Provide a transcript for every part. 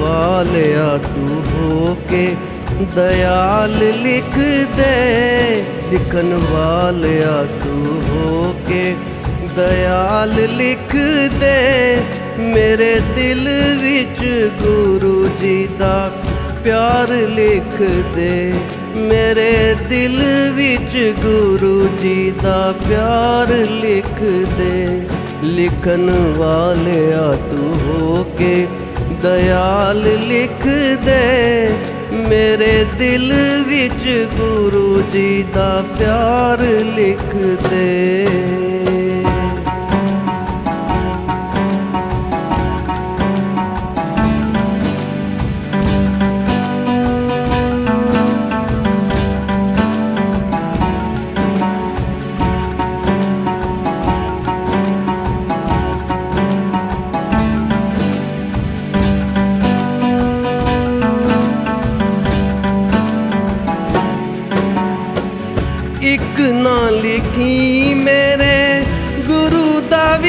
ਵਾਲਿਆ ਤੂੰ ਹੋ ਕੇ ਦਇਆਲ ਲਿਖ ਦੇ, ਲਿਖਣ ਵਾਲਿਆ ਤੂੰ ਹੋ ਕੇ ਦਇਆਲ ਲਿਖ ਦੇ। ਮੇਰੇ ਦਿਲ ਵਿੱਚ ਗੁਰੂ ਜੀ ਦਾ ਪਿਆਰ ਲਿਖ ਦੇ। ਮੇਰੇ ਦਿਲ ਵਿੱਚ ਗੁਰੂ ਜੀ ਦਾ ਪਿਆਰ ਲਿਖ ਦੇ। ਲਿਖਣ ਵਾਲਿਆ ਤੂੰ ਹੋ ਕੇ ਦਇਆਲ ਲਿਖ ਦੇ ਮੇਰੇ ਦਿਲ ਵਿੱਚ ਗੁਰੂ ਜੀ ਦਾ ਪਿਆਰ ਲਿਖ ਦੇ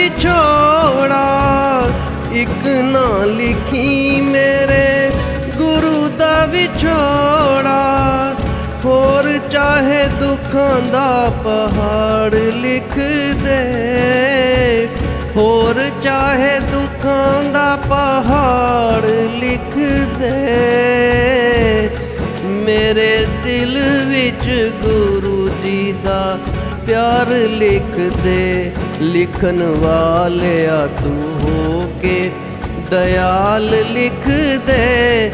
ਵਿਛੋੜਾ, ਇੱਕ ਨਾ ਲਿਖੀ ਮੇਰੇ ਗੁਰੂ ਦਾ ਵਿਛੋੜਾ। ਹੋਰ ਚਾਹੇ ਦੁੱਖਾਂ ਦਾ ਪਹਾੜ ਲਿਖ ਦੇ, ਹੋਰ ਚਾਹੇ ਦੁੱਖਾਂ ਦਾ ਪਹਾੜ ਲਿਖ ਦੇ। ਮੇਰੇ ਦਿਲ ਵਿੱਚ ਗੁਰੂ ਜੀ ਦਾ ਪਿਆਰ ਲਿਖ ਦੇ। ਲਿਖਣ ਵਾਲਿਆ ਤੂੰ ਹੋ ਕੇ ਦਇਆਲ ਲਿਖ ਦੇ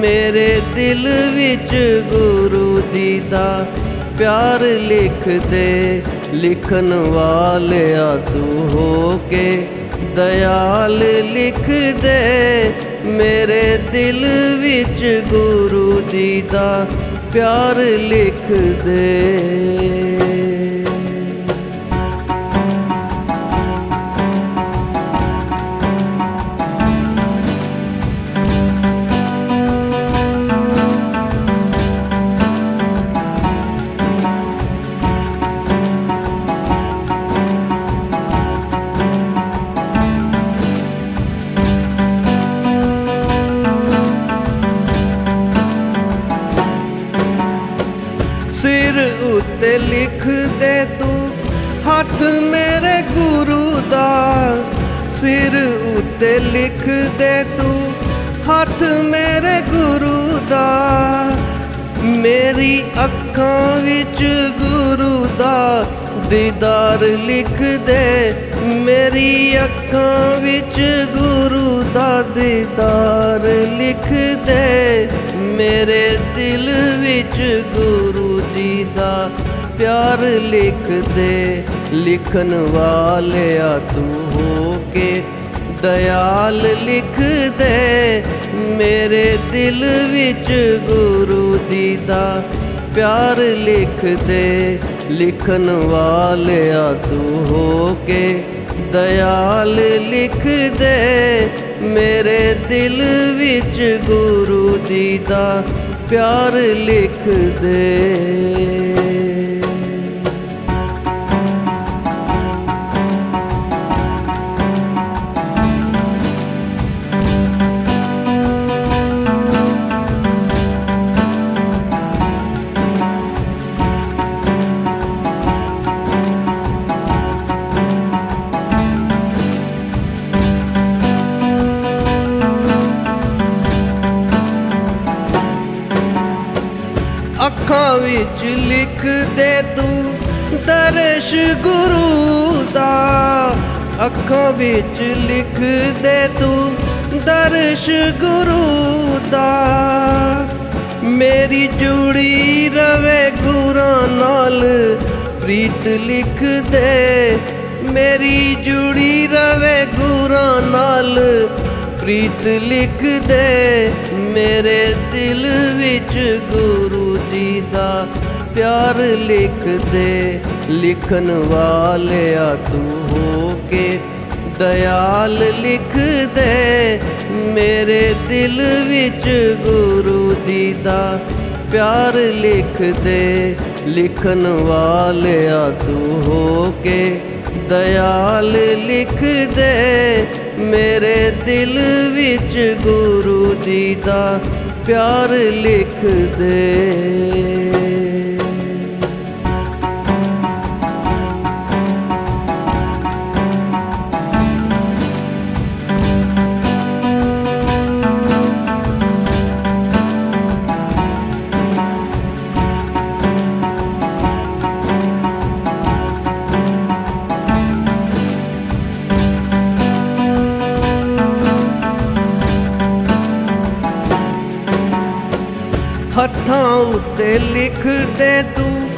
ਮੇਰੇ ਦਿਲ ਵਿੱਚ ਗੁਰੂ ਜੀ ਦਾ ਪਿਆਰ ਲਿਖ ਦੇ ਲਿਖਣ ਵਾਲਿਆ ਤੂੰ ਹੋ ਕੇ ਦਇਆਲ ਲਿਖ ਦੇ ਮੇਰੇ ਦਿਲ ਵਿੱਚ ਗੁਰੂ ਜੀ ਦਾ ਪਿਆਰ ਲਿਖ ਦੇ ਸਿਰ ਉੱਤੇ ਲਿਖ ਦੇ ਤੂੰ, ਹੱਥ ਮੇਰੇ ਗੁਰੂ ਦਾ। ਮੇਰੀ ਅੱਖਾਂ ਵਿੱਚ ਗੁਰੂ ਦਾ ਦੀਦਾਰ ਲਿਖ ਦੇ। ਮੇਰੀ ਅੱਖਾਂ ਵਿੱਚ ਗੁਰੂ ਦਾ ਦੀਦਾਰ ਲਿਖ ਦੇ। ਮੇਰੇ ਦਿਲ ਵਿੱਚ ਗੁਰੂ ਜੀ ਦਾ ਪਿਆਰ ਲਿਖ ਦੇ। ਲਿਖਣ ਵਾਲਿਆ ਤੂੰ ਹੋ ਕੇ ਦਇਆਲ ਲਿਖ ਦੇ ਮੇਰੇ ਦਿਲ ਵਿੱਚ ਗੁਰੂ ਜੀ ਦਾ ਪਿਆਰ ਲਿਖ ਦੇ ਲਿਖਣ ਵਾਲਿਆ ਤੂੰ ਹੋ ਕੇ ਦਇਆਲ ਲਿਖ ਦੇ ਮੇਰੇ ਦਿਲ ਵਿੱਚ ਗੁਰੂ ਜੀ ਦਾ ਪਿਆਰ ਲਿਖ ਦੇ ਵਿੱਚ ਲਿਖ ਦੇ ਤੂੰ ਦਰਸ਼ ਗੁਰੂ ਦਾ। ਅੱਖਾਂ ਵਿੱਚ ਲਿਖ ਦੇ ਤੂੰ ਦਰਸ਼ ਗੁਰੂ ਦਾ। ਮੇਰੀ ਜੁੜੀ ਰਵੇ ਗੁਰਾਂ ਨਾਲ, ਪ੍ਰੀਤ ਲਿਖ ਦੇ ਮੇਰੀ ਜੁੜੀ ਰਵੇ ਗੁਰਾਂ ਨਾਲ ਪ੍ਰੀਤ ਲਿਖ ਦੇ ਮੇਰੇ ਦਿਲ ਵਿੱਚ ਗੁਰੂ ਜੀ ਦਾ ਪਿਆਰ ਲਿਖ ਦੇ ਲਿਖਣ ਵਾਲਿਆ ਤੂੰ ਹੋ ਕੇ ਦਇਆਲ ਲਿਖ ਦੇ ਮੇਰੇ ਦਿਲ ਵਿੱਚ ਗੁਰੂ ਜੀ ਦਾ ਪਿਆਰ ਲਿਖ ਦੇ ਲਿਖਣ ਵਾਲਿਆ ਤੂੰ ਹੋ ਕੇ ਦਇਆਲ ਲਿਖ ਦੇ ਮੇਰੇ ਦਿਲ ਵਿੱਚ ਗੁਰੂ ਜੀ ਦਾ ਪਿਆਰ ਲਿਖ ਦੇ। ਹੱਥਾਂ ਉੱਤੇ ਲਿਖ ਦੇ ਤੂੰ,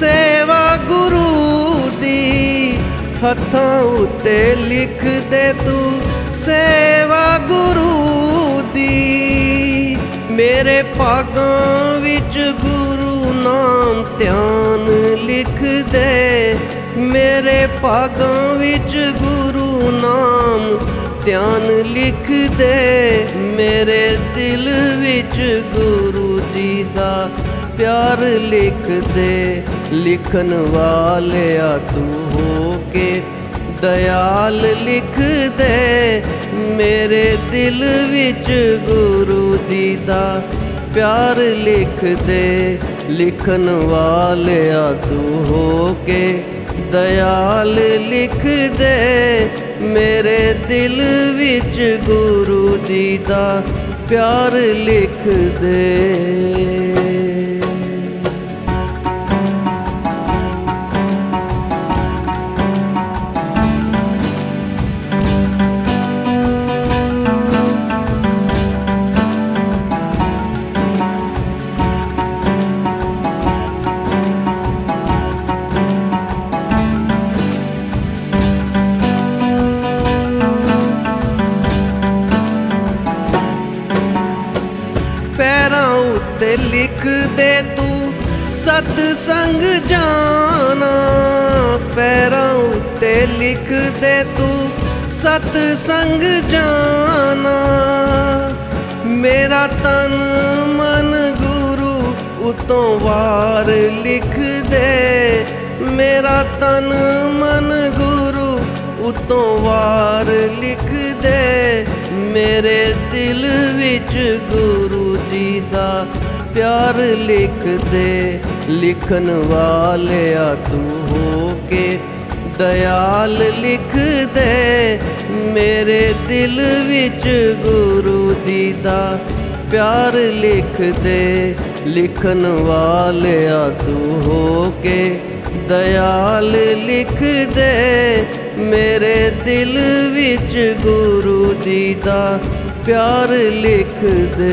ਸੇਵਾ ਗੁਰੂ ਦੀ। ਹੱਥਾਂ ਉੱਤੇ ਲਿਖ ਦੇ ਤੂੰ, ਸੇਵਾ ਗੁਰੂ ਦੀ। ਮੇਰੇ ਭਾਗਾਂ ਵਿੱਚ ਗੁਰੂ ਨਾਮ ਧਿਆਨ ਲਿਖ ਦੇ ਮੇਰੇ ਭਾਗਾਂ ਵਿੱਚ ਗੁਰੂ ਨਾਮ ਧਿਆਨ ਲਿਖ ਦੇ ਮੇਰੇ ਦਿਲ ਵਿੱਚ ਗੁਰੂ ਜੀ ਦਾ ਪਿਆਰ ਲਿਖ ਦੇ ਲਿਖਣ ਵਾਲਿਆ ਤੂੰ ਹੋ ਕੇ ਦਇਆਲ ਲਿਖ ਦੇ ਮੇਰੇ ਦਿਲ ਵਿੱਚ ਗੁਰੂ ਜੀ ਦਾ ਪਿਆਰ ਲਿਖ ਦੇ ਲਿਖਣ ਵਾਲਿਆ ਤੂੰ ਹੋ ਕੇ ਦਇਆਲ ਲਿਖ ਦੇ ਮੇਰੇ ਦਿਲ ਵਿੱਚ ਗੁਰੂ ਜੀ ਦਾ ਪਿਆਰ ਲਿਖ ਦੇ ਲਿਖ ਦੇ ਤੂੰ ਸਤ ਸੰਗ ਜਾਣਾ, ਪੈਰਾਂ ਉੱਤੇ ਲਿਖ ਦੇ ਤੂੰ ਸਤ ਸੰਗ ਜਾਣਾ। ਮੇਰਾ ਤਨ ਮਨ ਗੁਰੂ ਉਤੋਂ ਵਾਰ ਲਿਖ ਦੇ। ਮੇਰਾ ਤਨ ਮਨ ਗੁਰੂ ਉਤੋਂ ਵਾਰ ਲਿਖ ਦੇ। ਮੇਰੇ ਦਿਲ ਵਿੱਚ ਗੁਰੂ ਜੀ ਦਾ ਪਿਆਰ ਲਿਖਦੇ ਲਿਖਣ ਵਾਲਿਆ ਤੂੰ ਹੋ ਕੇ ਦਇਆਲ ਲਿਖਦੇ ਮੇਰੇ ਦਿਲ ਵਿੱਚ ਗੁਰੂ ਜੀ ਦਾ ਪਿਆਰ ਲਿਖਦੇ ਲਿਖਣ ਵਾਲਿਆ ਤੂੰ ਹੋ ਕੇ ਦਇਆਲ ਲਿਖਦੇ ਮੇਰੇ ਦਿਲ ਵਿੱਚ ਗੁਰੂ ਜੀ ਦਾ ਪਿਆਰ ਲਿਖਦੇ